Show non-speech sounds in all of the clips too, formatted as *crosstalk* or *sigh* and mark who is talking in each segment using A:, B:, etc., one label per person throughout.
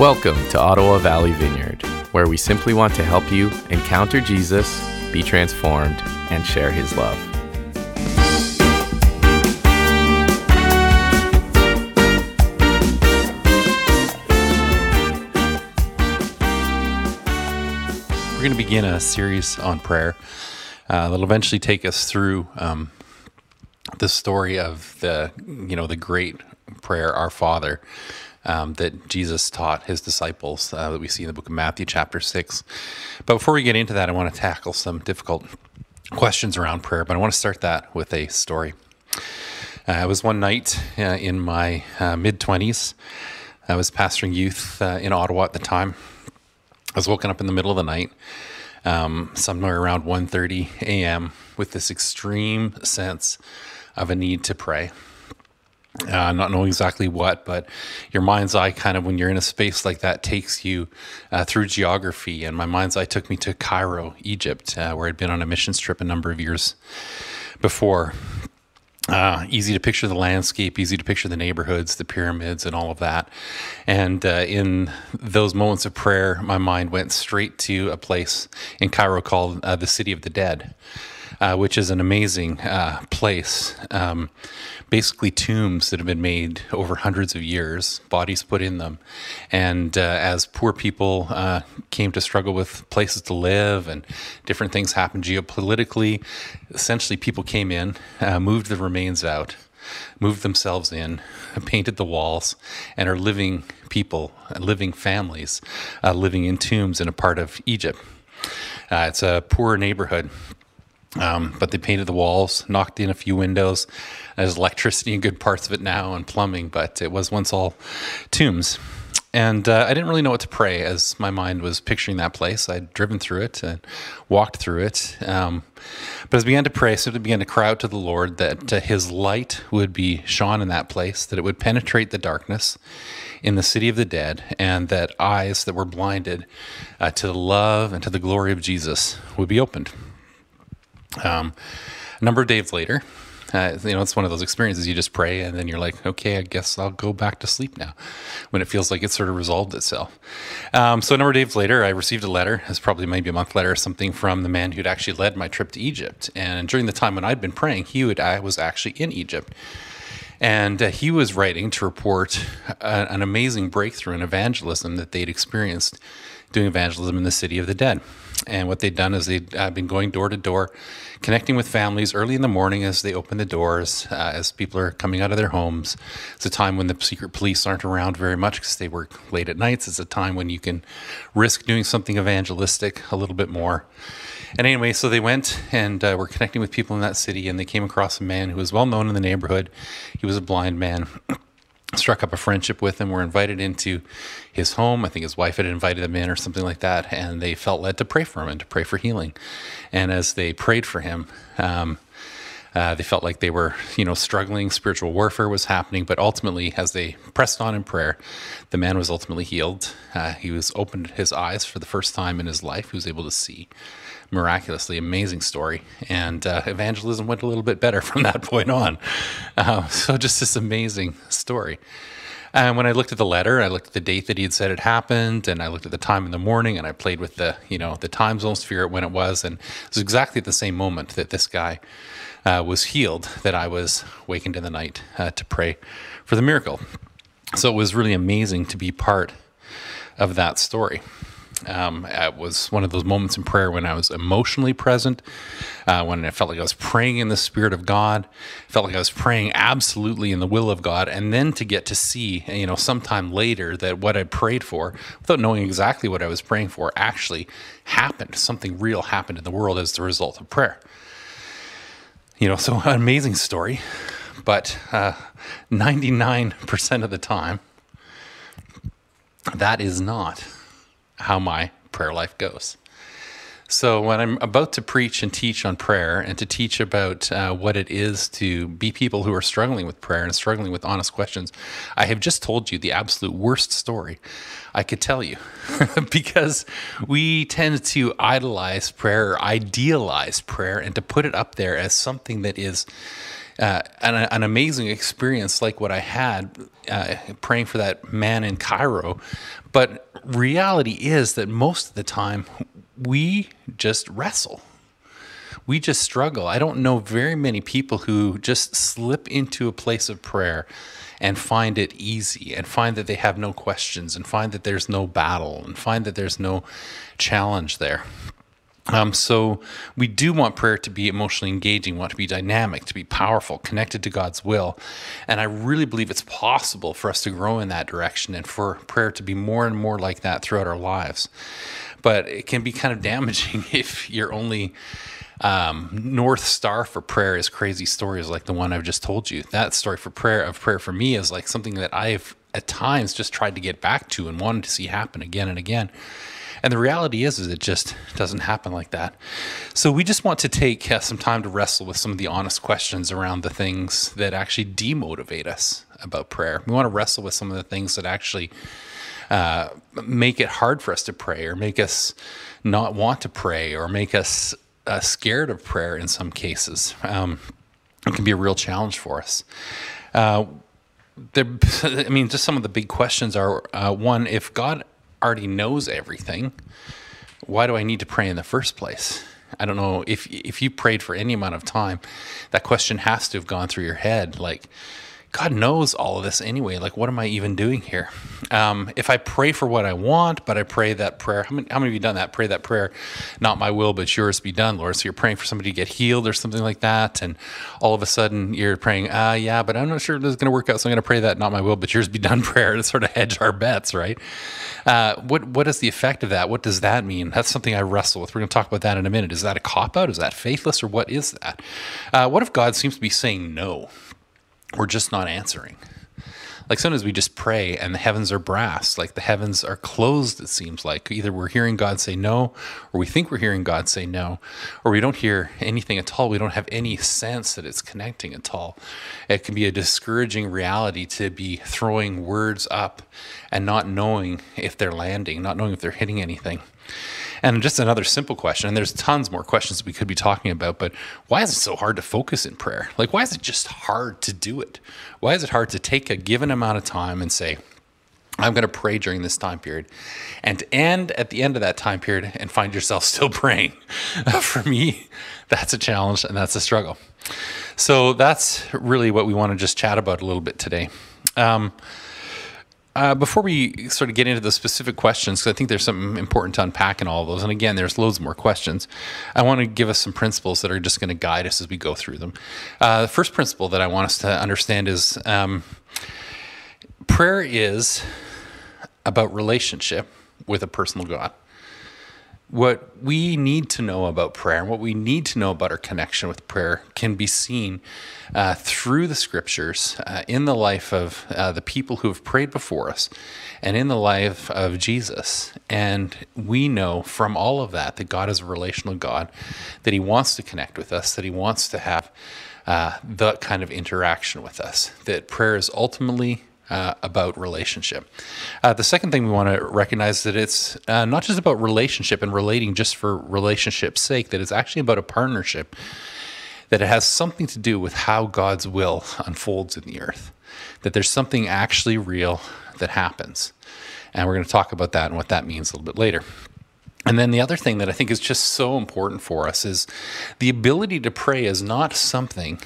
A: Welcome to Ottawa Valley Vineyard, where we simply want to help you encounter Jesus, be transformed, and share his love.
B: We're going to begin a series on prayer uh, that'll eventually take us through um, the story of the, you know, the great prayer, Our Father, um, that Jesus taught his disciples uh, that we see in the book of Matthew, chapter six. But before we get into that, I want to tackle some difficult questions around prayer. But I want to start that with a story. Uh, it was one night uh, in my uh, mid twenties. I was pastoring youth uh, in Ottawa at the time. I was woken up in the middle of the night, um, somewhere around 1.30 a.m., with this extreme sense of a need to pray. Uh, not knowing exactly what, but your mind's eye kind of, when you're in a space like that, takes you uh, through geography. And my mind's eye took me to Cairo, Egypt, uh, where I'd been on a mission trip a number of years before. Uh, easy to picture the landscape, easy to picture the neighborhoods, the pyramids, and all of that. And uh, in those moments of prayer, my mind went straight to a place in Cairo called uh, the City of the Dead, uh, which is an amazing uh, place. Um, basically, tombs that have been made over hundreds of years, bodies put in them. And uh, as poor people came to struggle with places to live and different things happened geopolitically, essentially people came in, moved the remains out moved themselves in, painted the walls, and are living people, living families, uh, living in tombs in a part of Egypt. Uh, it's a poor neighborhood. Um, but they painted the walls, knocked in a few windows. There's electricity in good parts of it now and plumbing, but it was once all tombs. And uh, I didn't really know what to pray as my mind was picturing that place. I'd driven through it and walked through it. Um, but as I began to pray, I simply began to cry out to the Lord that uh, His light would be shone in that place, that it would penetrate the darkness in the city of the dead, and that eyes that were blinded uh, to the love and to the glory of Jesus would be opened. Um, a number of days later, uh, you know, it's one of those experiences you just pray and then you're like, okay, I guess I'll go back to sleep now when it feels like it's sort of resolved itself. Um, so a number of days later, I received a letter, it's probably maybe a month later or something, from the man who'd actually led my trip to Egypt. And during the time when I'd been praying, he would, I was actually in Egypt. And uh, he was writing to report a, an amazing breakthrough in evangelism that they'd experienced doing evangelism in the city of the dead. And what they'd done is they'd uh, been going door to door, connecting with families early in the morning as they open the doors, uh, as people are coming out of their homes. It's a time when the secret police aren't around very much because they work late at nights. It's a time when you can risk doing something evangelistic a little bit more. And anyway, so they went and uh, were connecting with people in that city, and they came across a man who was well known in the neighborhood. He was a blind man. *clears throat* struck up a friendship with him, were invited into his home. I think his wife had invited them in or something like that. And they felt led to pray for him and to pray for healing. And as they prayed for him, um, uh, they felt like they were, you know, struggling. Spiritual warfare was happening, but ultimately, as they pressed on in prayer, the man was ultimately healed. Uh, he was opened his eyes for the first time in his life. He was able to see miraculously amazing story. And uh, evangelism went a little bit better *laughs* from that point on. Uh, so just this amazing story. And when I looked at the letter, I looked at the date that he had said it happened, and I looked at the time in the morning, and I played with the, you know, the time zone sphere when it was, and it was exactly at the same moment that this guy uh, was healed that I was wakened in the night uh, to pray for the miracle. So it was really amazing to be part of that story. Um, it was one of those moments in prayer when I was emotionally present, uh, when I felt like I was praying in the Spirit of God, felt like I was praying absolutely in the will of God, and then to get to see, you know, sometime later that what I prayed for, without knowing exactly what I was praying for, actually happened. Something real happened in the world as the result of prayer. You know, so an *laughs* amazing story, but uh, 99% of the time, that is not how my prayer life goes. So, when I'm about to preach and teach on prayer and to teach about uh, what it is to be people who are struggling with prayer and struggling with honest questions, I have just told you the absolute worst story I could tell you *laughs* because we tend to idolize prayer idealize prayer and to put it up there as something that is uh, an, an, amazing experience like what I had uh, praying for that man in Cairo. But reality is that most of the time we just wrestle. We just struggle. I don't know very many people who just slip into a place of prayer and find it easy and find that they have no questions and find that there's no battle and find that there's no challenge there. Um, so we do want prayer to be emotionally engaging, want to be dynamic, to be powerful, connected to God's will. And I really believe it's possible for us to grow in that direction and for prayer to be more and more like that throughout our lives. But it can be kind of *laughs* damaging if you're only um, north star for prayer is crazy stories like the one I've just told you. That story for prayer of prayer for me is like something that I've at times just tried to get back to and wanted to see happen again and again. And the reality is, is it just doesn't happen like that. So we just want to take uh, some time to wrestle with some of the honest questions around the things that actually demotivate us about prayer. We want to wrestle with some of the things that actually uh, make it hard for us to pray, or make us not want to pray, or make us uh, scared of prayer in some cases. Um, it can be a real challenge for us. Uh, there, *laughs* I mean, just some of the big questions are uh, one, if God already knows everything, why do I need to pray in the first place? I don't know if if you prayed for any amount of time, that question has to have gone through your head. Like, God knows all of this anyway. Like, what am I even doing here? Um, if I pray for what I want, but I pray that prayer, how many, how many of you done that? Pray that prayer, not my will, but yours be done, Lord. So you're praying for somebody to get healed or something like that. And all of a sudden you're praying, ah, uh, yeah, but I'm not sure this is going to work out. So I'm going to pray that, not my will, but yours be done *laughs* prayer to sort of hedge our bets, right? Uh, what, what is the effect of that? What does that mean? That's something I wrestle with. We're going to talk about that in a minute. Is that a cop out? Is that faithless or what is that? Uh, what if God seems to be saying no? We're just not answering. Like sometimes we just pray and the heavens are brass, like the heavens are closed, it seems like. Either we're hearing God say no, or we think we're hearing God say no, or we don't hear anything at all. We don't have any sense that it's connecting at all. It can be a discouraging reality to be throwing words up and not knowing if they're landing, not knowing if they're hitting anything. And just another simple question, and there's tons more questions we could be talking about, but why is it so hard to focus in prayer? Like, why is it just hard to do it? Why is it hard to take a given amount of time and say, I'm going to pray during this time period and end at the end of that time period and find yourself still *laughs* praying. *laughs* For me, that's a challenge and that's a struggle. So that's really what we want to just chat about a little bit today. Um, uh, before we sort of get into the specific questions, because I think there's something important to unpack in all of those, and again, there's loads more questions, I want to give us some principles that are just going to guide us as we go through them. Uh, the first principle that I want us to understand is um, prayer is about relationship with a personal God what we need to know about prayer and what we need to know about our connection with prayer can be seen uh, through the scriptures uh, in the life of uh, the people who have prayed before us and in the life of Jesus. And we know from all of that that God is a relational God, that He wants to connect with us, that He wants to have uh, the kind of interaction with us, that prayer is ultimately uh, about relationship. Uh, the second thing we want to recognize that it's uh, not just about relationship and relating just for relationship's sake, that it's actually about a partnership, that it has something to do with how God's will unfolds in the earth, that there's something actually real that happens. And we're going to talk about that and what that means a little bit later. And then the other thing that I think is just so important for us is the ability to pray is not something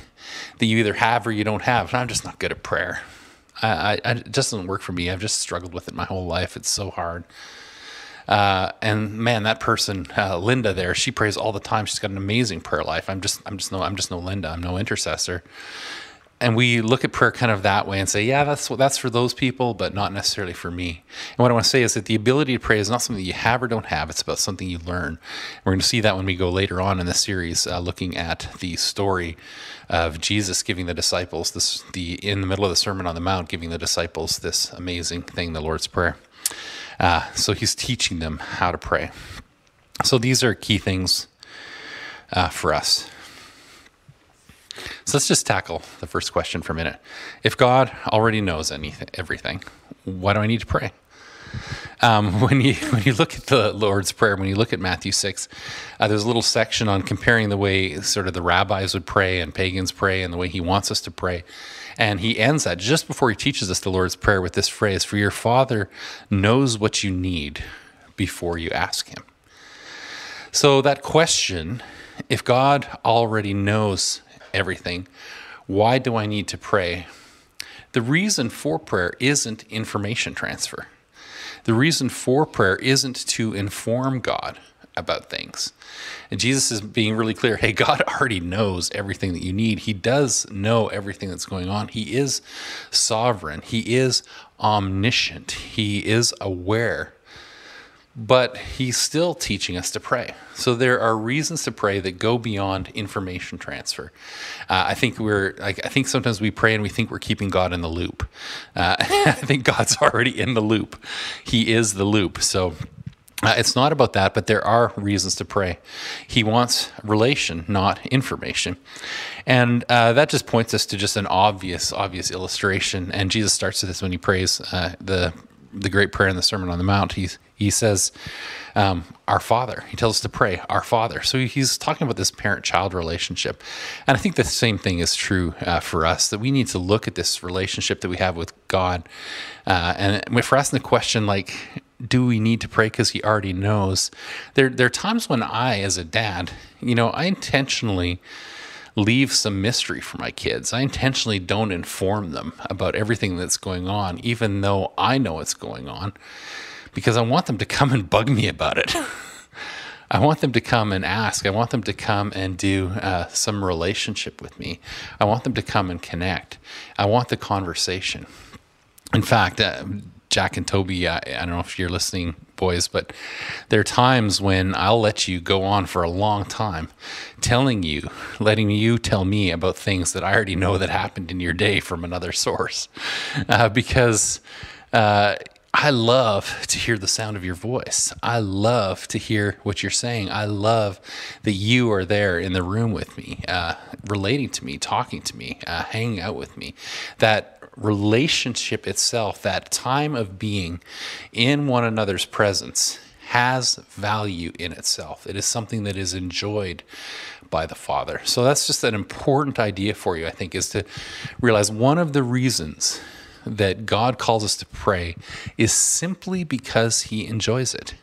B: that you either have or you don't have. I'm just not good at prayer. I, I, it just doesn't work for me. I've just struggled with it my whole life. It's so hard. Uh, and man, that person, uh, Linda, there, she prays all the time. She's got an amazing prayer life. I'm just, I'm just no, I'm just no Linda. I'm no intercessor. And we look at prayer kind of that way and say, yeah, that's that's for those people, but not necessarily for me. And what I want to say is that the ability to pray is not something you have or don't have. It's about something you learn. We're going to see that when we go later on in the series, uh, looking at the story of Jesus giving the disciples this the in the middle of the Sermon on the Mount, giving the disciples this amazing thing, the Lord's Prayer. Uh, so he's teaching them how to pray. So these are key things uh, for us. So let's just tackle the first question for a minute. If God already knows anything, everything, why do I need to pray? Um, *laughs* when you when you look at the Lord's Prayer, when you look at Matthew six, uh, there's a little section on comparing the way sort of the rabbis would pray and pagans pray, and the way He wants us to pray. And he ends that just before he teaches us the Lord's Prayer with this phrase For your Father knows what you need before you ask Him. So, that question if God already knows everything, why do I need to pray? The reason for prayer isn't information transfer. The reason for prayer isn't to inform God about things. And Jesus is being really clear hey, God *laughs* already knows everything that you need. He does know everything that's going on. He is sovereign, He is omniscient, He is aware. But he's still teaching us to pray. So there are reasons to pray that go beyond information transfer. Uh, I think we're like I think sometimes we pray and we think we're keeping God in the loop. Uh, *laughs* I think God's already in the loop. He is the loop. So uh, it's not about that, but there are reasons to pray. He wants relation, not information. And uh, that just points us to just an obvious, obvious illustration. And Jesus starts with this when he prays uh, the the great prayer in the Sermon on the Mount. He he says, um, "Our Father." He tells us to pray, "Our Father." So he's talking about this parent-child relationship, and I think the same thing is true uh, for us. That we need to look at this relationship that we have with God, uh, and if we're asking the question like, do we need to pray because he already knows? There, there are times when I, as a dad, you know, I intentionally leave some mystery for my kids. I intentionally don't inform them about everything that's going on, even though I know it's going on, because I want them to come and bug me about it. *laughs* I want them to come and ask. I want them to come and do uh, some relationship with me. I want them to come and connect. I want the conversation. In fact, uh, Jack and Toby, I, I, don't know if you're listening, boys, but there are times when I'll let you go on for a long time telling you, letting you tell me about things that I already know that happened in your day from another source. Uh, because uh, I love to hear the sound of your voice. I love to hear what you're saying. I love that you are there in the room with me, uh, relating to me, talking to me, uh, hanging out with me. That relationship itself, that time of being in one another's presence, has value in itself. It is something that is enjoyed by the Father. So that's just an important idea for you, I think, is to realize one of the reasons that God calls us to pray is simply because He enjoys it,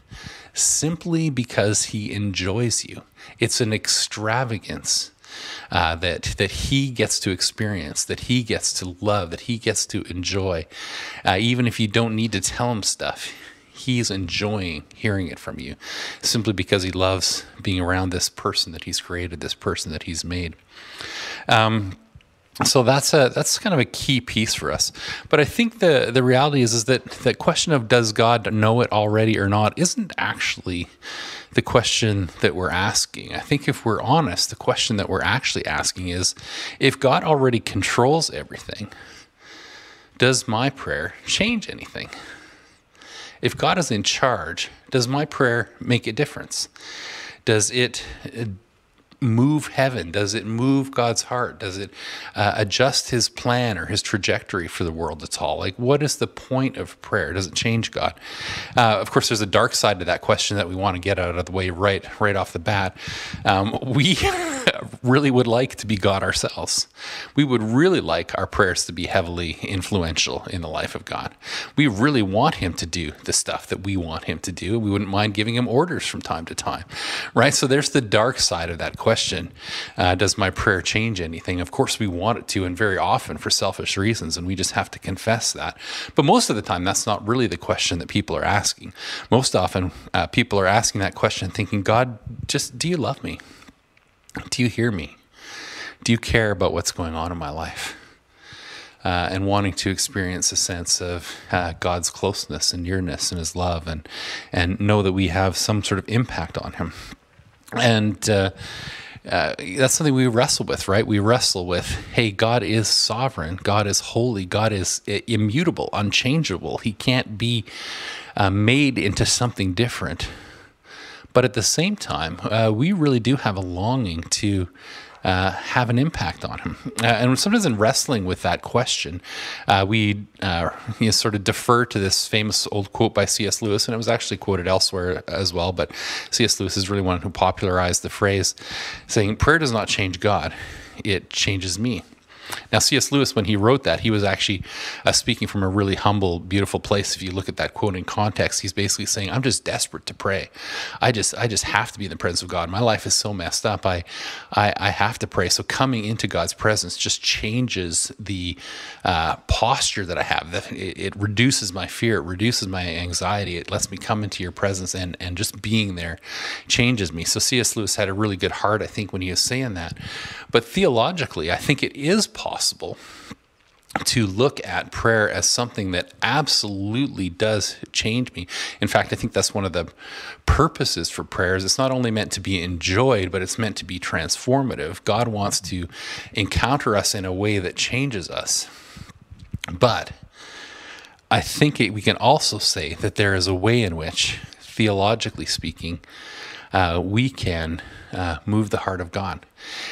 B: simply because He enjoys you. It's an extravagance uh, that that he gets to experience, that he gets to love, that he gets to enjoy. Uh, even if you don't need to tell him stuff, he's enjoying hearing it from you, simply because he loves being around this person that he's created, this person that he's made. Um, so that's a that's kind of a key piece for us. But I think the the reality is is that that question of does God know it already or not isn't actually the question that we're asking. I think if we're honest, the question that we're actually asking is if God already controls everything, does my prayer change anything? If God is in charge, does my prayer make a difference? Does it move heaven? Does it move God's heart? Does it uh, adjust his plan or his trajectory for the world at all? Like, what is the point of prayer? Does it change God? Uh, of course, there's a dark side to that question that we want to get out of the way right, right off the bat. Um, we *laughs* really would like to be God ourselves. We would really like our prayers to be heavily influential in the life of God. We really want him to do the stuff that we want him to do. We wouldn't mind giving him orders from time to time, right? So there's the dark side of that question question uh, Does my prayer change anything? Of course, we want it to, and very often for selfish reasons, and we just have to confess that. But most of the time, that's not really the question that people are asking. Most often, uh, people are asking that question thinking, God, just do you love me? Do you hear me? Do you care about what's going on in my life? Uh, and wanting to experience a sense of uh, God's closeness and nearness and His love, and and know that we have some sort of impact on Him. And uh, uh, that's something we wrestle with, right? We wrestle with, hey, God is sovereign, God is holy, God is immutable, unchangeable. He can't be uh, made into something different. But at the same time, uh, we really do have a longing to uh, have an impact on him? Uh, and sometimes in wrestling with that question, uh, we uh, you know, sort of defer to this famous old quote by C.S. Lewis, and it was actually quoted elsewhere as well. But C.S. Lewis is really one who popularized the phrase, saying, "Prayer does not change God; it changes me." Now, C.S. Lewis, when he wrote that, he was actually uh, speaking from a really humble, beautiful place. If you look at that quote in context, he's basically saying, "I'm just desperate to pray. I just, I just have to be in the presence of God. My life is so messed up. I, I, I have to pray. So coming into God's presence just changes the uh, posture that I have. That it, it reduces my fear. It reduces my anxiety. It lets me come into your presence, and and just being there changes me. So C.S. Lewis had a really good heart, I think, when he was saying that. But theologically, I think it is possible to look at prayer as something that absolutely does change me. In fact, I think that's one of the purposes for prayers. It's not only meant to be enjoyed, but it's meant to be transformative. God wants to encounter us in a way that changes us. But I think it, we can also say that there is a way in which, theologically speaking, uh, we can uh, move the heart of God.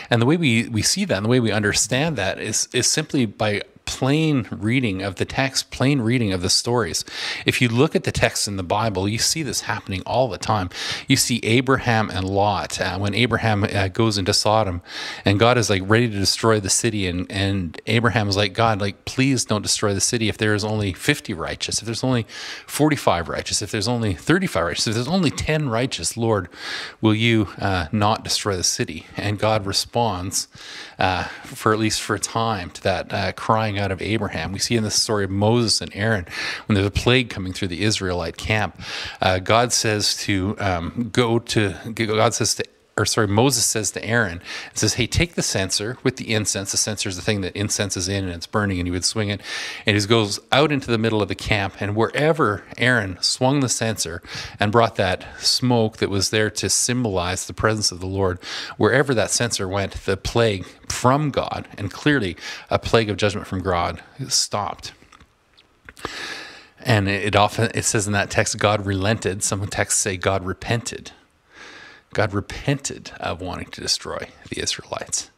B: And the way we, we see that and the way we understand that is, is simply by plain reading of the text, plain reading of the stories. If you look at the text in the Bible, you see this happening all the time. You see Abraham and Lot uh, when Abraham uh, goes into Sodom, and God is like ready to destroy the city, and and Abraham is like, God, like please don't destroy the city. If there is only fifty righteous, if there's only forty-five righteous, if there's only thirty-five righteous, if there's only ten righteous, Lord, will you uh, not destroy the city? And God responds uh, for at least for a time to that uh, out of Abraham. We see in the story of Moses and Aaron when there's a plague coming through the Israelite camp. Uh, God says to um, go to God says to or sorry, Moses says to Aaron, says, Hey, take the censer with the incense. The censer is the thing that incense is in and it's burning, and he would swing it. And he goes out into the middle of the camp, and wherever Aaron swung the censer and brought that smoke that was there to symbolize the presence of the Lord, wherever that censer went, the plague from God, and clearly a plague of judgment from God, stopped. And it often it says in that text, God relented. Some texts say God repented. God repented of wanting to destroy the Israelites.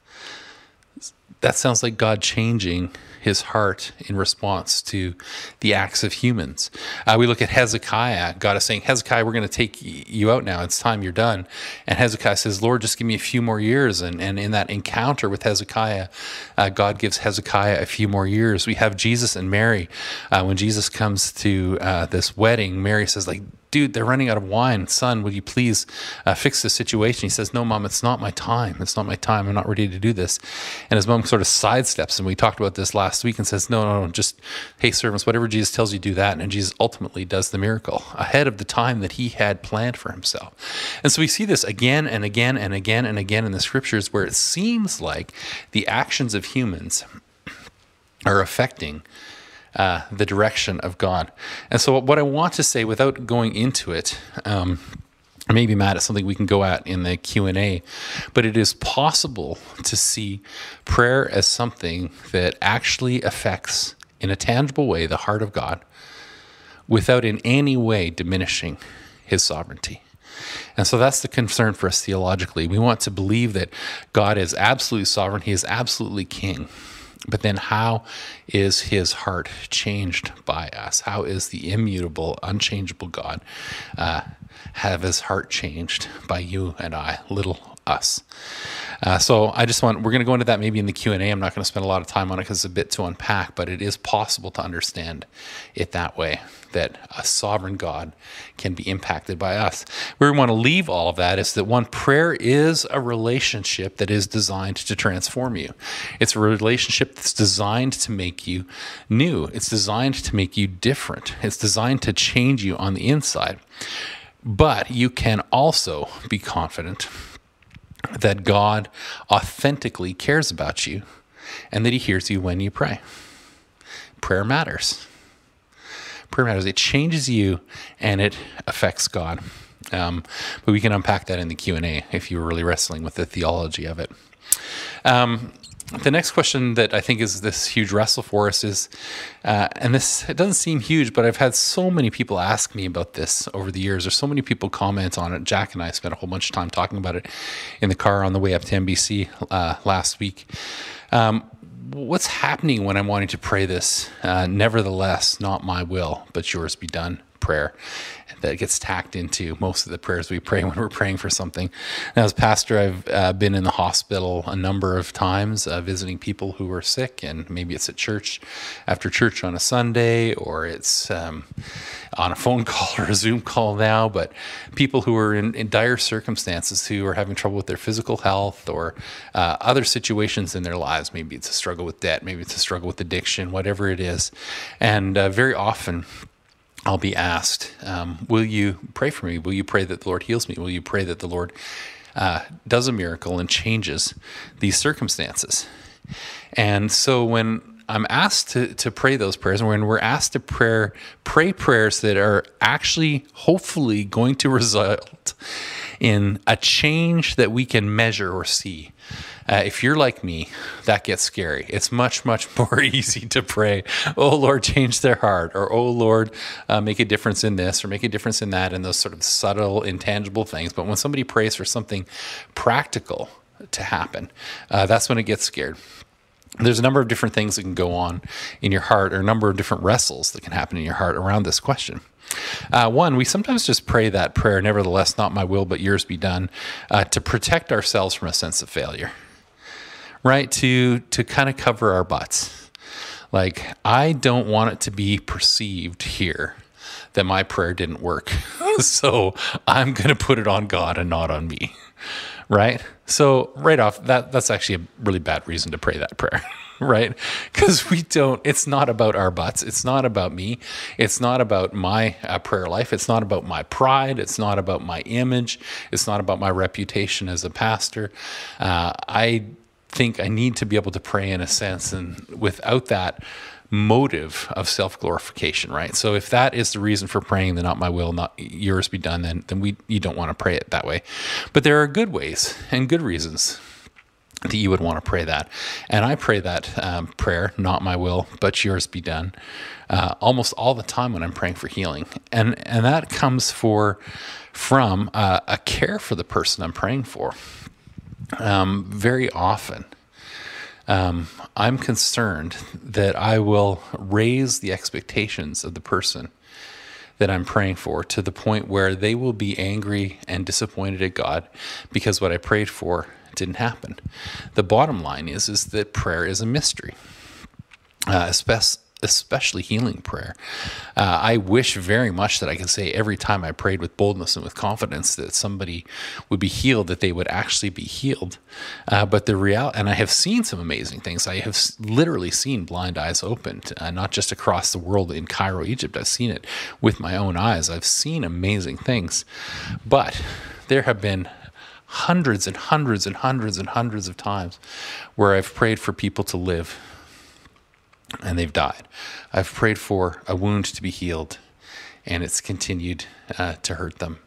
B: That sounds like God changing his heart in response to the acts of humans. Uh, we look at Hezekiah. God is saying, Hezekiah, we're going to take you out now. It's time you're done. And Hezekiah says, Lord, just give me a few more years. And, and in that encounter with Hezekiah, uh, God gives Hezekiah a few more years. We have Jesus and Mary. Uh, when Jesus comes to uh, this wedding, Mary says, like, dude, they're running out of wine. Son, would you please uh, fix this situation? He says, no, mom, it's not my time. It's not my time. I'm not ready to do this. And his mom sort of sidesteps, and we talked about this last week and says, no, no, no, just, hey, servants, whatever Jesus tells you, do that. And Jesus ultimately does the miracle ahead of the time that he had planned for himself. And so we see this again and again and again and again in the scriptures where it seems like the actions of humans are affecting uh, the direction of God. And so, what I want to say, without going into it, um, maybe Matt, it's something we can go at in the Q and A, but it is possible to see prayer as something that actually affects, in a tangible way, the heart of God, without in any way diminishing His sovereignty. And so that's the concern for us theologically. We want to believe that God is absolutely sovereign, He is absolutely king. But then, how is his heart changed by us? How is the immutable, unchangeable God uh, have his heart changed by you and I, little us. Uh, so I just want we're going to go into that maybe in the Q and A. I'm not going to spend a lot of time on it because it's a bit to unpack, but it is possible to understand it that way that a sovereign God can be impacted by us. Where we want to leave all of that is that one prayer is a relationship that is designed to transform you. It's a relationship that's designed to make you new. It's designed to make you different. It's designed to change you on the inside. But you can also be confident that God authentically cares about you and that He hears you when you pray. Prayer matters. Prayer matters. It changes you and it affects God. Um, but we can unpack that in the Q and A if you're really wrestling with the theology of it. Um, the next question that I think is this huge wrestle for us is, uh, and this it doesn't seem huge, but I've had so many people ask me about this over the years, There's so many people comment on it. Jack and I spent a whole bunch of time talking about it in the car on the way up to NBC uh, last week. Um, what's happening when I'm wanting to pray this? Uh, Nevertheless, not my will, but yours be done prayer that gets tacked into most of the prayers we pray *laughs* when we're praying for something. Now, as pastor, I've uh, been in the hospital a number of times uh, visiting people who are sick, and maybe it's at church after church on a Sunday, or it's um, on a phone *laughs* call or a Zoom call now. But people who are in, in dire circumstances, who are having trouble with their physical health or uh, other situations in their lives, maybe it's a struggle with debt, maybe it's a struggle with addiction, whatever it is, and uh, very often I'll be asked, um, Will you pray for me? Will you pray that the Lord heals me? Will you pray that the Lord uh, does a miracle and changes these circumstances? And so when I'm asked to, to pray those prayers, and when we're asked to pray, pray prayers that are actually hopefully going to result in a change that we can measure or see, uh, if you're like me, that gets scary. It's much, much *laughs* more easy to pray, oh Lord, change their heart, or oh Lord, uh, make a difference in this, or make a difference in that, and those sort of subtle, intangible things. But when somebody prays for something practical to happen, uh, that's when it gets scared there's a number of different things that can go on in your heart, or a number of different wrestles that can happen in your heart around this question. Uh, one, we sometimes just pray that prayer, nevertheless, not my will, but yours be done, uh, to protect ourselves from a sense of failure right? To to kind of cover our butts. Like I don't want it to be perceived here that my prayer didn't work. *laughs* so I'm going to put it on God and not on me. Right? So right off that that's actually a really bad reason to pray that prayer. *laughs* right? Because we don't, it's not about our butts. It's not about me. It's not about my uh, prayer life. It's not about my pride. It's not about my image. It's not about my reputation as a pastor. Uh, I think I need to be able to pray in a sense, and without that motive of self glorification, right? So if that is the reason for praying, then not my will, not yours be done, then then we you don't want to pray it that way. But there are good ways and good reasons that you would want to pray that. And I pray that um, prayer, not my will, but yours be done, uh, almost all the time when I'm praying for healing. And, and that comes for from uh, a care for the person I'm praying for um, very often, um, I'm concerned that I will raise the expectations of the person that I'm praying for to the point where they will be angry and disappointed at God because what I prayed for didn't happen. The bottom line is is that prayer is a mystery. Uh, especially especially healing prayer. Uh, I wish very much that I could say every time I prayed with boldness and with confidence that somebody would be healed, that they would actually be healed. Uh, but the reality, and I have seen some amazing things. I have literally seen blind eyes opened, uh, not just across the world in Cairo, Egypt. I've seen it with my own eyes. I've seen amazing things. But there have been hundreds and hundreds and hundreds and hundreds of times where I've prayed for people to live and they've died. I've prayed for a wound to be healed, and it's continued uh, to hurt them.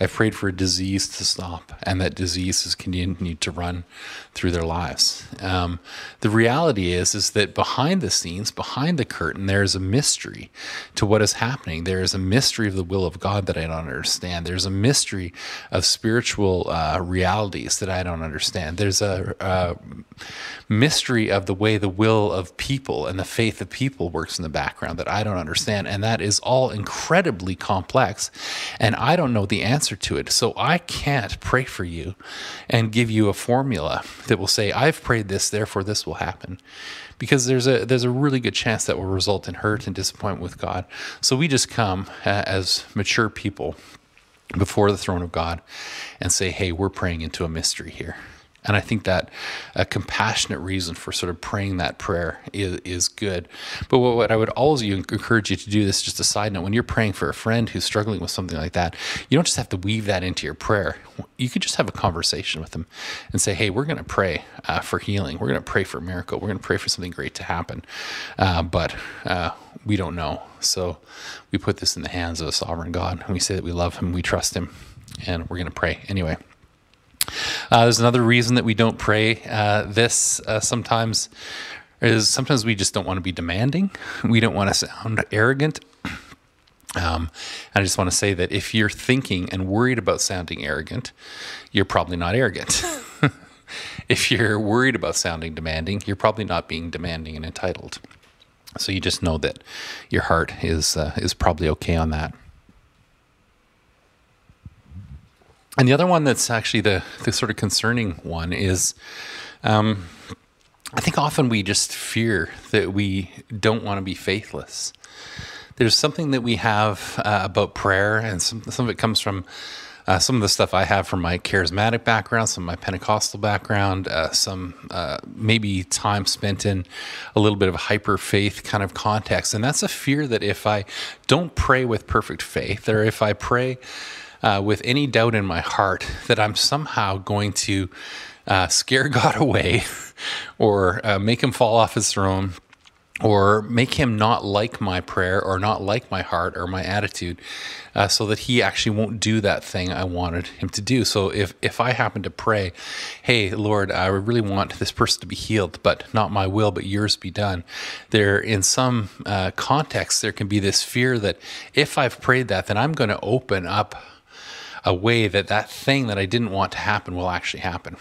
B: I've prayed for a disease to stop, and that disease has continued to run through their lives. Um, the reality is, is that behind the scenes, behind the curtain, there is a mystery to what is happening. There is a mystery of the will of God that I don't understand. There's a mystery of spiritual uh, realities that I don't understand. There's a, a mystery of the way the will of people and the faith of people works in the background that I don't understand, and that is all incredibly complex. And I don't know the answer to it. So I can't pray for you and give you a formula that will say, I've prayed this, therefore this will happen. Because there's a there's a really good chance that will result in hurt and disappointment with God. So we just come uh, as mature people before the throne of God and say, hey, we're praying into a mystery here. And I think that a compassionate reason for sort of praying that prayer is, is good. But what, what I would always encourage you to do this, just a side note, when you're praying for a friend who's struggling with something like that, you don't just have to weave that into your prayer. You could just have a conversation with them and say, hey, we're going to pray uh, for healing. We're going to pray for a miracle. We're going to pray for something great to happen. Uh, but uh, we don't know. So we put this in the hands of a sovereign God. And we say that we love him, we trust him, and we're going to pray anyway. Uh, there's another reason that we don't pray uh, this uh, sometimes is sometimes we just don't want to be demanding. We don't want to sound arrogant. Um, I just want to say that if you're thinking and worried about sounding arrogant, you're probably not arrogant. *laughs* if you're worried about sounding demanding, you're probably not being demanding and entitled. So you just know that your heart is uh, is probably okay on that. And the other one that's actually the the sort of concerning one is, um, I think often we just fear that we don't want to be faithless. There's something that we have uh, about prayer, and some some of it comes from uh, some of the stuff I have from my charismatic background, some of my Pentecostal background, uh, some uh, maybe time spent in a little bit of hyper faith kind of context. And that's a fear that if I don't pray with perfect faith, or if I pray uh, with any doubt in my heart, that I'm somehow going to uh, scare *laughs* God away or uh, make him fall off his throne or make him not like my prayer or not like my heart or my attitude uh, so that he actually won't do that thing I wanted him to do. So if, if I happen to pray, hey, Lord, I really want this person to be healed, but not my will, but yours be done, there in some uh, context, there can be this fear that if I've prayed that, then I'm going to open up a way that that thing that I didn't want to happen will actually happen.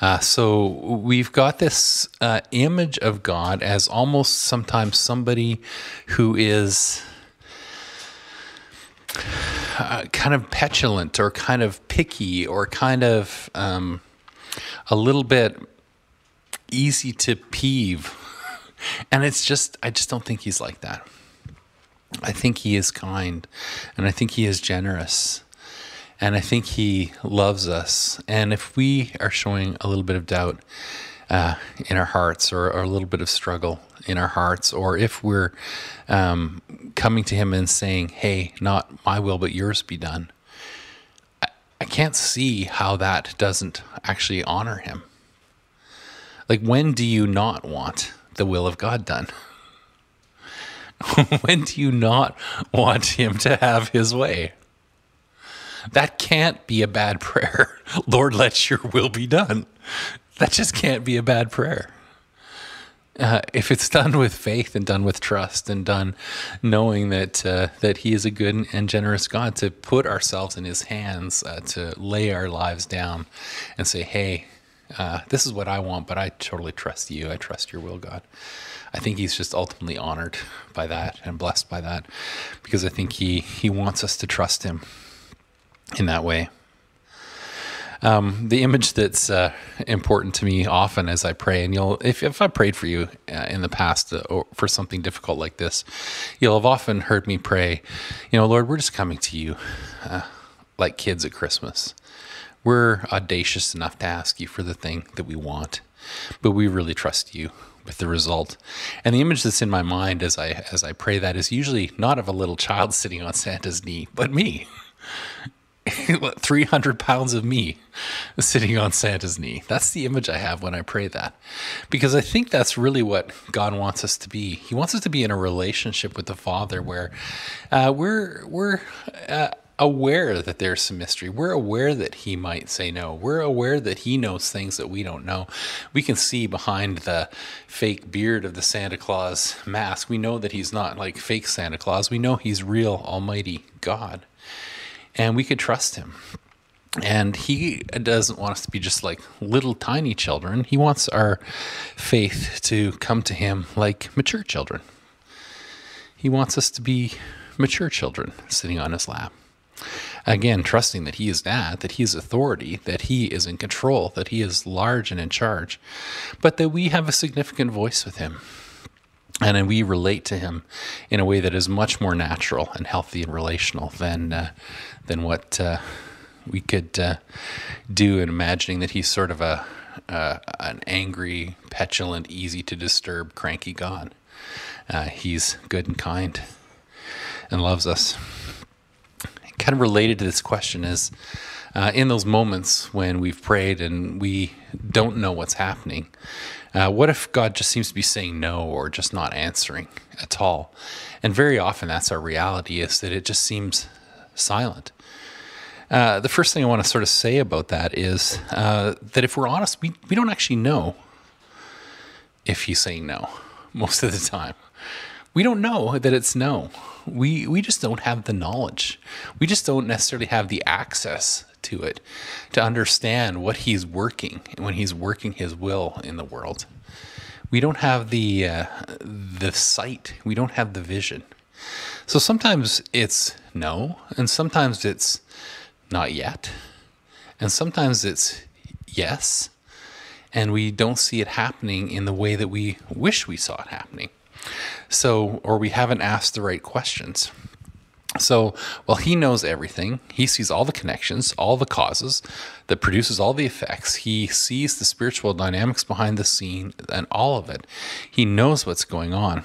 B: Uh, so we've got this uh, image of God as almost sometimes somebody who is uh, kind of petulant or kind of picky or kind of um, a little bit easy to peeve. *laughs* And it's just, I just don't think he's like that. I think he is kind and I think he is generous and I think He loves us. And if we are showing a little bit of doubt uh, in our hearts or, or, a little bit of struggle in our hearts, or if we're um, coming to Him and saying, Hey, not my will, but yours be done, I, I can't see how that doesn't actually honor Him. Like, when do you not want the will of God done? *laughs* *laughs* when do you not want Him to have His way? That can't be a bad prayer. *laughs* Lord, let your will be done. That just can't be a bad prayer. Uh, if it's done with faith and done with trust and done knowing that uh, that He is a good and generous God, to put ourselves in His hands, uh, to lay our lives down, and say, "Hey, uh, this is what I want, but I totally trust You. I trust Your will, God." I think He's just ultimately honored by that and blessed by that, because I think He He wants us to trust Him in that way. Um, the image that's uh, important to me often as I pray, and you'll, if, if I prayed for you uh, in the past uh, or for something difficult like this, you'll have often heard me pray, you know, Lord, we're just coming to you uh, like kids at Christmas. We're audacious enough to ask you for the thing that we want, but we really trust you with the result. And the image that's in my mind as I as I pray that is usually not of a little child *laughs* sitting on Santa's knee, but me. *laughs* 300 pounds of me sitting on Santa's knee. That's the image I have when I pray that. Because I think that's really what God wants us to be. He wants us to be in a relationship with the Father where uh, we're, we're, uh, aware that there's some mystery. We're aware that he might say no. We're aware that he knows things that we don't know. We can see behind the fake beard of the Santa Claus mask. We know that he's not like fake Santa Claus. We know he's real, almighty God and we could trust him. And he doesn't want us to be just like little tiny children. He wants our faith to come to him like mature children. He wants us to be mature children sitting on his lap. Again, trusting that he is that, that he is authority, that he is in control, that he is large and in charge, but that we have a significant voice with him and we relate to him in a way that is much more natural and healthy and relational than uh, than what uh, we could uh, do in imagining that he's sort of a an angry, petulant, easy to disturb, cranky God. Uh, he's good and kind and loves us. Kind of related to this question is uh, in those moments when we've prayed and we don't know what's happening uh, what if God just seems to be saying no or just not answering at all? And very often that's our reality is that it just seems silent. Uh, the first thing I want to sort of say about that is uh, that if we're honest, we, we don't actually know if he's saying no *laughs* most of the time. We don't know that it's no. We, we just don't have the knowledge. We just don't necessarily have the access to it to understand what he's working when he's working his will in the world. We don't have the uh, the sight. We don't have the vision. So sometimes it's no, and sometimes it's not yet, and sometimes it's yes, and we don't see it happening in the way that we wish we saw it happening. So, or we haven't asked the right questions. So, well, he knows everything. He sees all the connections, all the causes that produces all the effects. He sees the spiritual dynamics behind the scene and all of it. He knows what's going on.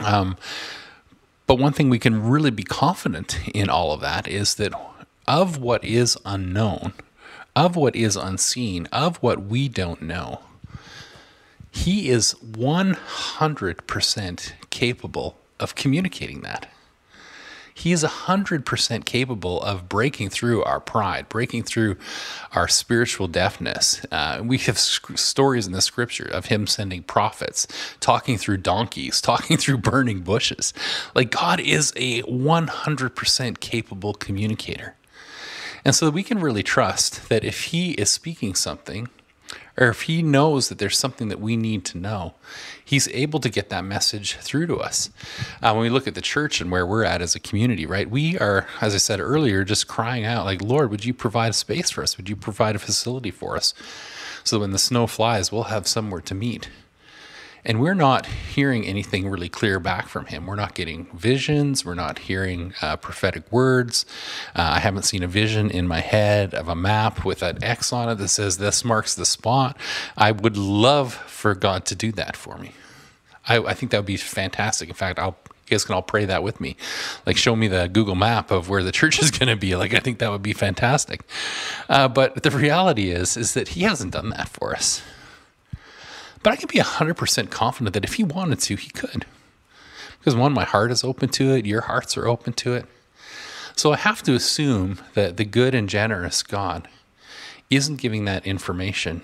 B: Um, but one thing we can really be confident in all of that is that of what is unknown, of what is unseen, of what we don't know, he is 100% capable of communicating that. He is 100% capable of breaking through our pride, breaking through our spiritual deafness. Uh, we have sc- stories in the scripture of him sending prophets, talking through donkeys, *laughs* talking through burning bushes. Like God is a 100% capable communicator. And so we can really trust that if he is speaking something, or if he knows that there's something that we need to know, he's able to get that message through to us. Uh, when we look at the church and where we're at as a community, right, we are, as I said earlier, just crying out, like, Lord, would you provide a space for us? Would you provide a facility for us? So when the snow flies, we'll have somewhere to meet. And we're not hearing anything really clear back from him. We're not getting visions. We're not hearing uh, prophetic words. Uh, I haven't seen a vision in my head of a map with an X on it that says this marks the spot. I would love for God to do that for me. I, I think that would be fantastic. In fact, I'll you guys can all pray that with me. Like, show me the Google map of where the *laughs* church is going to be. Like, I think that would be fantastic. Uh, but the reality is, is that He hasn't done that for us. But I can be 100% confident that if he wanted to, he could. Because one, my heart is open to it, your hearts are open to it. So I have to assume that the good and generous God isn't giving that information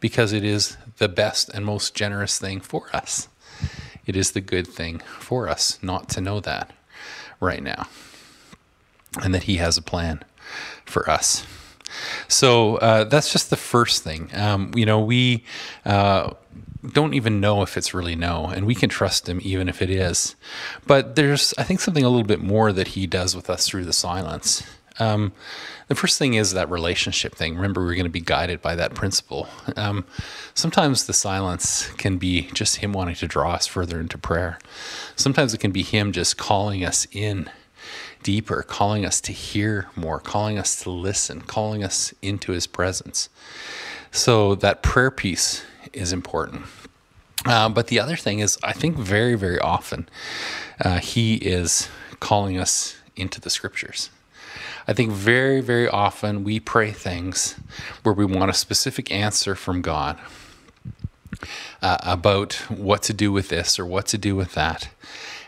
B: because it is the best and most generous thing for us. It is the good thing for us not to know that right now. And that He has a plan for us. So uh, that's just the first thing. Um, you know, we uh, don't even know if it's really no, and we can trust him even if it is. But there's, I think, something a little bit more that he does with us through the silence. Um, the first thing is that relationship thing. Remember, we're going to be guided by that principle. Um, sometimes the silence can be just him wanting to draw us further into prayer. Sometimes it can be him just calling us in deeper, calling us to hear more, calling us to listen, calling us into his presence. So that prayer piece is important. Uh, but the other thing is, I think very, very often uh, he is calling us into the scriptures. I think very, very often we pray things where we want a specific answer from God uh, about what to do with this or what to do with that.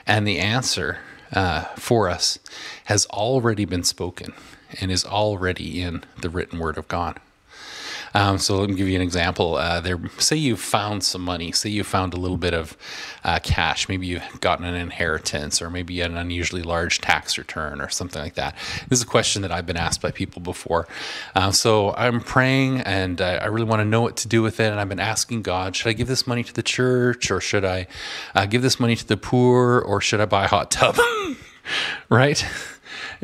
B: And the answer uh, for us has already been spoken and is already in the written word of God. Um, so let me give you an example. Uh, there, say you found some money. Say you found a little bit of uh, cash. Maybe you've gotten an inheritance, or maybe an unusually large tax return, or something like that. This is a question that I've been asked by people before. Uh, so I'm praying, and I really want to know what to do with it. And I've been asking God: Should I give this money to the church, or should I uh, give this money to the poor, or should I buy a hot tub? *laughs* right?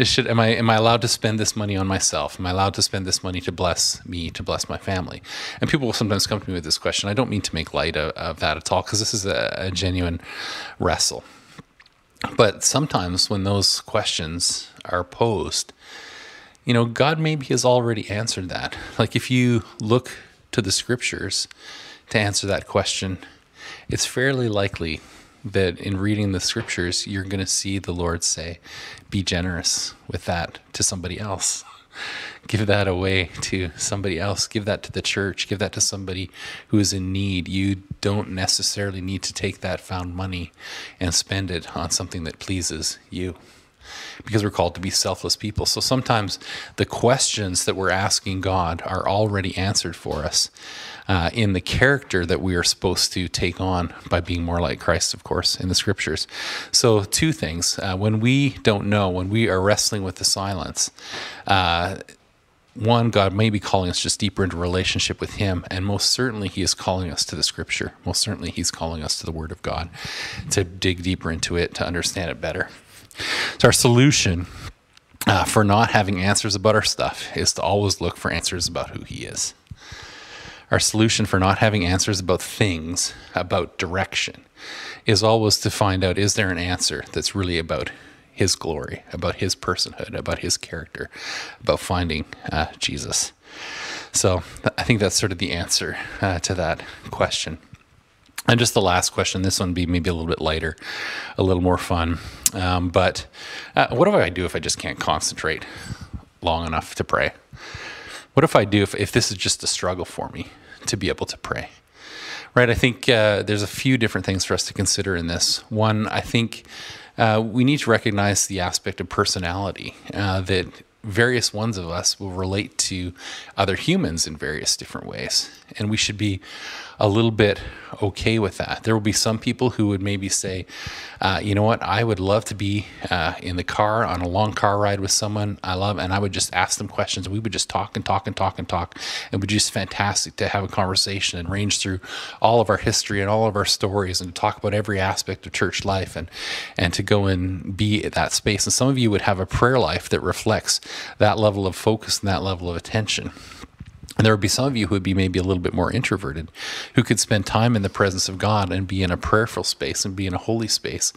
B: Should am I am I allowed to spend this money on myself? Am I allowed to spend this money to bless me, to bless my family? And people will sometimes come to me with this question. I don't mean to make light of, of that at all, because this is a, a genuine wrestle. But sometimes when those questions are posed, you know, God maybe has already answered that. Like if you look to the scriptures to answer that question, it's fairly likely that in reading the scriptures, you're going to see the Lord say, be generous with that to somebody else. Give that away to somebody else. Give that to the church. Give that to somebody who is in need. You don't necessarily need to take that found money and spend it on something that pleases you. because we're called to be selfless people. So sometimes the questions that we're asking God are already answered for us uh, in the character that we are supposed to take on by being more like Christ, of course, in the scriptures. So, two things. Uh, when we don't know, when we are wrestling with the silence, uh, one, God may be calling us just deeper into relationship with Him, and most certainly He is calling us to the Scripture. Most certainly He's calling us to the Word of God to dig deeper into it, to understand it better. So, our solution uh, for not having answers about our stuff is to always look for answers about who He is. Our solution for not having answers about things, about direction, is always to find out is there an answer that's really about his glory, about his personhood, about his character, about finding uh, Jesus. So I think that's sort of the answer uh, to that question. And just the last question, this one be maybe a little bit lighter, a little more fun. Um, but uh, what do I do if I just can't concentrate long enough to pray? What if I do if, if this is just a struggle for me to be able to pray? Right, I think uh, there's a few different things for us to consider in this. One, I think uh, we need to recognize the aspect of personality uh, that various ones of us will relate to other humans in various different ways. And we should be a little bit okay with that. There will be some people who would maybe say, uh, you know what, I would love to be uh, in the car on a long car ride with someone I love, and I would just ask them questions. We would just talk and talk and talk and talk. It would be just fantastic to have a conversation and range through all of our history and all of our stories and talk about every aspect of church life and, and to go and be at that space. And some of you would have a prayer life that reflects that level of focus and that level of attention. And there would be some of you who would be maybe a little bit more introverted, who could spend time in the presence of God and be in a prayerful space and be in a holy space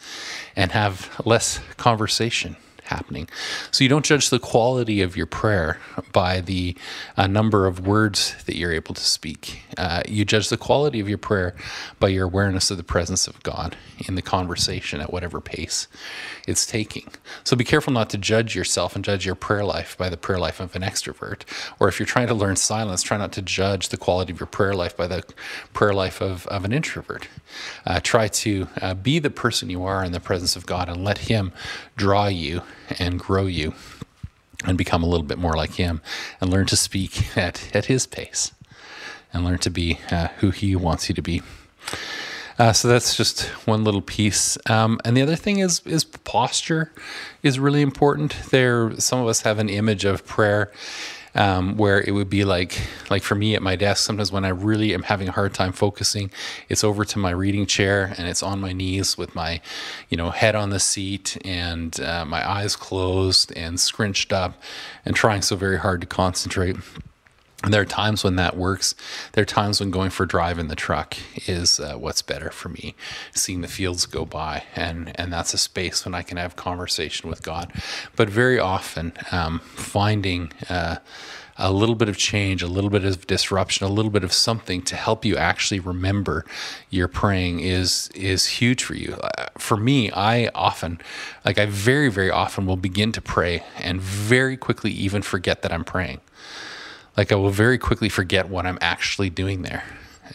B: and have less conversation happening. So you don't judge the quality of your prayer by the uh, number of words that you're able to speak. Uh, you judge the quality of your prayer by your awareness of the presence of God in the conversation at whatever pace it's taking. So be careful not to judge yourself and judge your prayer life by the prayer life of an extrovert. Or if you're trying to learn silence, try not to judge the quality of your prayer life by the prayer life of, of an introvert. Uh, try to uh, be the person you are in the presence of God and let Him draw you and grow you and become a little bit more like Him and learn to speak *laughs* at, at His pace and learn to be uh, who He wants you to be. Uh, so that's just one little piece. Um, and the other thing is is posture is really important. There, some of us have an image of prayer um, where it would be like like for me at my desk sometimes when i really am having a hard time focusing it's over to my reading chair and it's on my knees with my you know head on the seat and uh, my eyes closed and scrunched up and trying so very hard to concentrate and there are times when that works. There are times when going for a drive in the truck is uh, what's better for me. Seeing the fields go by, and and that's a space when I can have conversation with God. But very often, um, finding uh, a little bit of change, a little bit of disruption, a little bit of something to help you actually remember your praying is is huge for you. Uh, for me, I often, like I very very often, will begin to pray and very quickly even forget that I'm praying like I will very quickly forget what I'm actually doing there.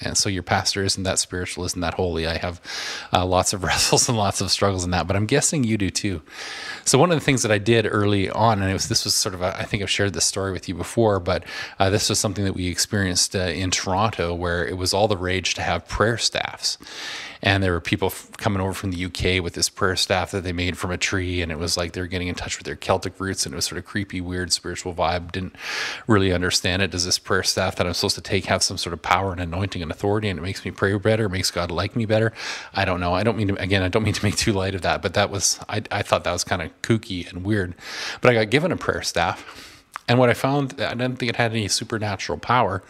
B: And so your pastor isn't that spiritual, isn't that holy. I have uh, lots of *laughs* wrestles and lots of struggles in that, but I'm guessing you do too. So one of the things that I did early on, and it was this was sort of a, I think I've shared this story with you before, but uh, this was something that we experienced uh, in Toronto, where it was all the rage to have prayer staffs, and there were people f- coming over from the UK with this prayer staff that they made from a tree, and it was like they were getting in touch with their Celtic roots, and it was sort of creepy, weird spiritual vibe. Didn't really understand it. Does this prayer staff that I'm supposed to take have some sort of power and anointing and authority, and it makes me pray better, makes God like me better? I don't know. I don't mean to again. I don't mean to make too light of that, but that was I, I thought that was kind of kooky and weird. But I got given a prayer staff. And what I found, I didn't think it had any supernatural power.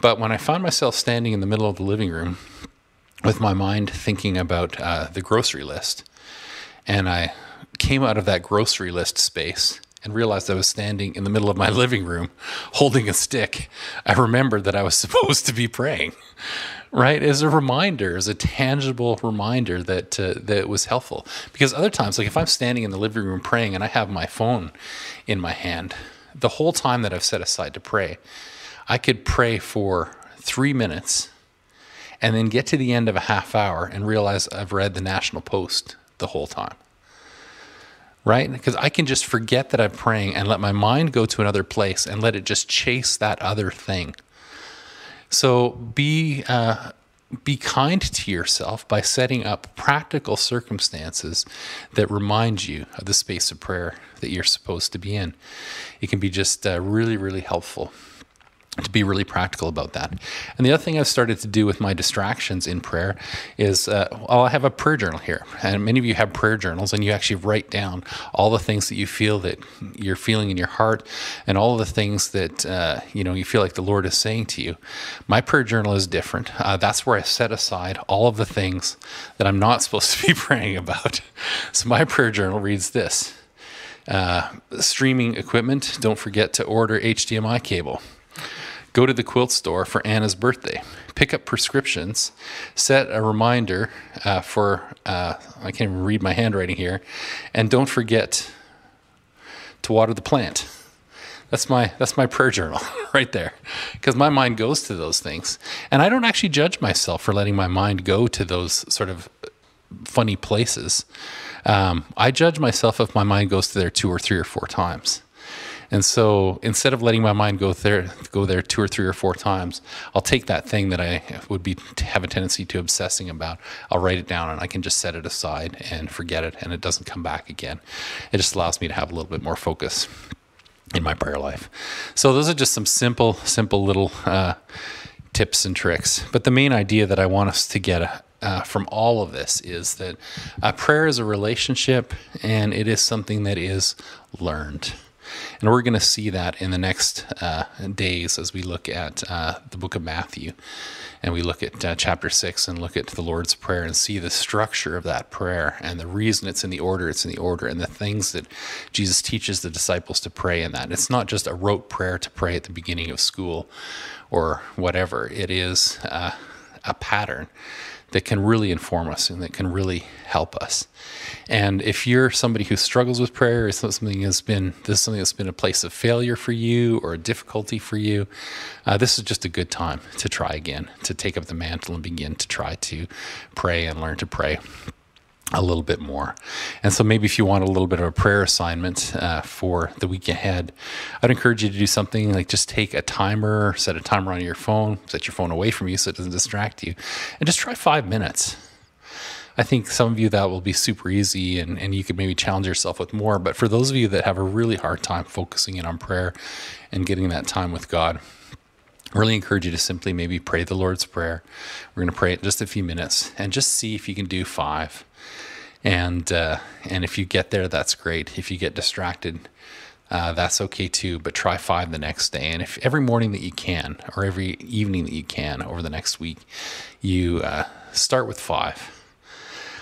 B: But when I found myself standing in the middle of the living room with my mind thinking about uh, the grocery list. And I came out of that grocery list space and realized I was standing in the middle of my *laughs* living room holding a stick. I remembered that I was *laughs* supposed to be praying, right? As a reminder, as a tangible reminder that uh, that was helpful. Because other times, like if I'm standing in the living room praying and I have my phone in my hand, the whole time that I've set aside to pray, I could pray for three minutes and then get to the end of a half hour and realize I've read the National Post the whole time. right? Because I can just forget that I'm praying and let my mind go to another place and let it just chase that other thing. So be uh, be kind to yourself by setting up practical circumstances that remind you of the space of prayer that you're supposed to be in. It can be just uh, really, really helpful to be really practical about that. And the other thing I've started to do with my distractions in prayer is, uh, well, I have a prayer journal here, and many of you have prayer journals, and you actually write down all the things that you feel that you're feeling in your heart, and all the things that uh, you know you feel like the Lord is saying to you. My prayer journal is different. Uh, that's where I set aside all of the things that I'm not *laughs* supposed to be praying about. So my prayer journal reads this. Uh, streaming equipment, don't forget to order HDMI cable Go to the quilt store for Anna's birthday. Pick up prescriptions. Set a reminder uh, for, uh, I can't even read my handwriting here. And don't forget to water the plant. That's my that's my prayer journal *laughs* right there, because my mind goes to those things, and I don't actually judge myself for letting my mind go to those sort of funny places. Um, I judge myself if my mind goes to there two or three or four times. And so instead of letting my mind go there, go there two or three or four times, I'll take that thing that I would be have a tendency to obsessing about. I'll write it down and I can just set it aside and forget it, and it doesn't come back again. It just allows me to have a little bit more focus in my prayer life. So those are just some simple, simple little uh, tips and tricks. But the main idea that I want us to get uh, from all of this is that uh, prayer is a relationship and it is something that is learned. And we're going to see that in the next uh, days as we look at uh, the book of Matthew. And we look at uh, chapter six and look at the Lord's Prayer and see the structure of that prayer and the reason it's in the order it's in the order and the things that Jesus teaches the disciples to pray in that. It's not just a rote prayer to pray at the beginning of school or whatever, it is uh, a pattern that can really inform us and that can really help us. And if you're somebody who struggles with prayer, is something has been this is something that's been a place of failure for you or a difficulty for you, uh, this is just a good time to try again, to take up the mantle and begin to try to pray and learn to pray a little bit more. And so maybe if you want a little bit of a prayer assignment uh, for the week ahead, I'd encourage you to do something like just take a timer, set a timer on your phone, set your phone away from you so it doesn't distract you, and just try five minutes. I think some of you that will be super easy and, and you could maybe challenge yourself with more. But for those of you that have a really hard time focusing in on prayer and getting that time with God, really encourage you to simply maybe pray the Lord's Prayer. We're going to pray it just a few minutes and just see if you can do five and uh, and if you get there, that's great. If you get distracted, uh, that's okay too. But try five the next day, and if every morning that you can, or every evening that you can over the next week, you uh, start with five.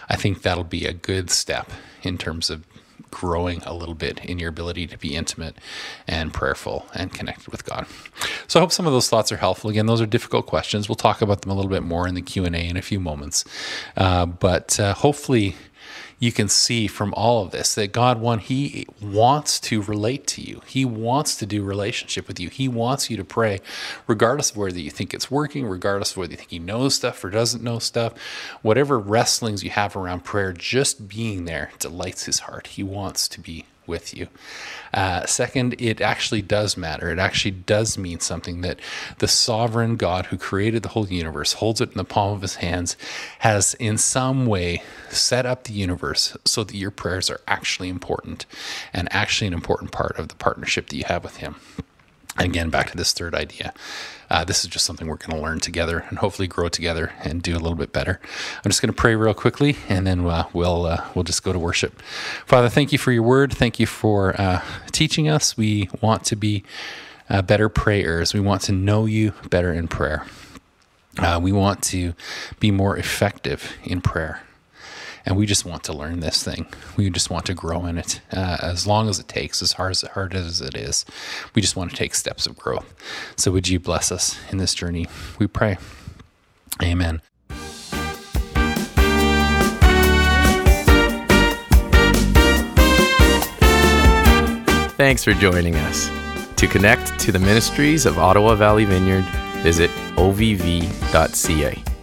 B: I think that'll be a good step in terms of growing a little bit in your ability to be intimate and prayerful and connected with God. So I hope some of those thoughts are helpful. Again, those are difficult questions. We'll talk about them a little bit more in the Q and A in a few moments, uh, but uh, hopefully you can see from all of this that God one he wants to relate to you. He wants to do relationship with you. He wants you to pray regardless of whether you think it's working, regardless of whether you think he knows stuff or doesn't know stuff. Whatever wrestlings you have around prayer, just being there delights his heart. He wants to be with you. Uh, second, it actually does matter. It actually does mean something that the sovereign God who created the whole universe holds it in the palm of his hands, has in some way set up the universe so that your prayers are actually important and actually an important part of the partnership that you have with him. Again, back to this third idea. Uh, this is just something we're going to learn together and hopefully grow together and do a little bit better. I'm just going to pray real quickly, and then uh, we'll uh, we'll just go to worship. Father, thank you for your word. Thank you for uh, teaching us. We want to be uh, better prayers. We want to know you better in prayer. Uh, we want to be more effective in prayer and we just want to learn this thing. We just want to grow in it uh, as long as it takes, as hard as, hard as it is. We just want to take steps of growth. So would you bless us in this journey? We pray. Amen.
A: Thanks for joining us. To connect to the ministries of Ottawa Valley Vineyard, visit ovv.ca.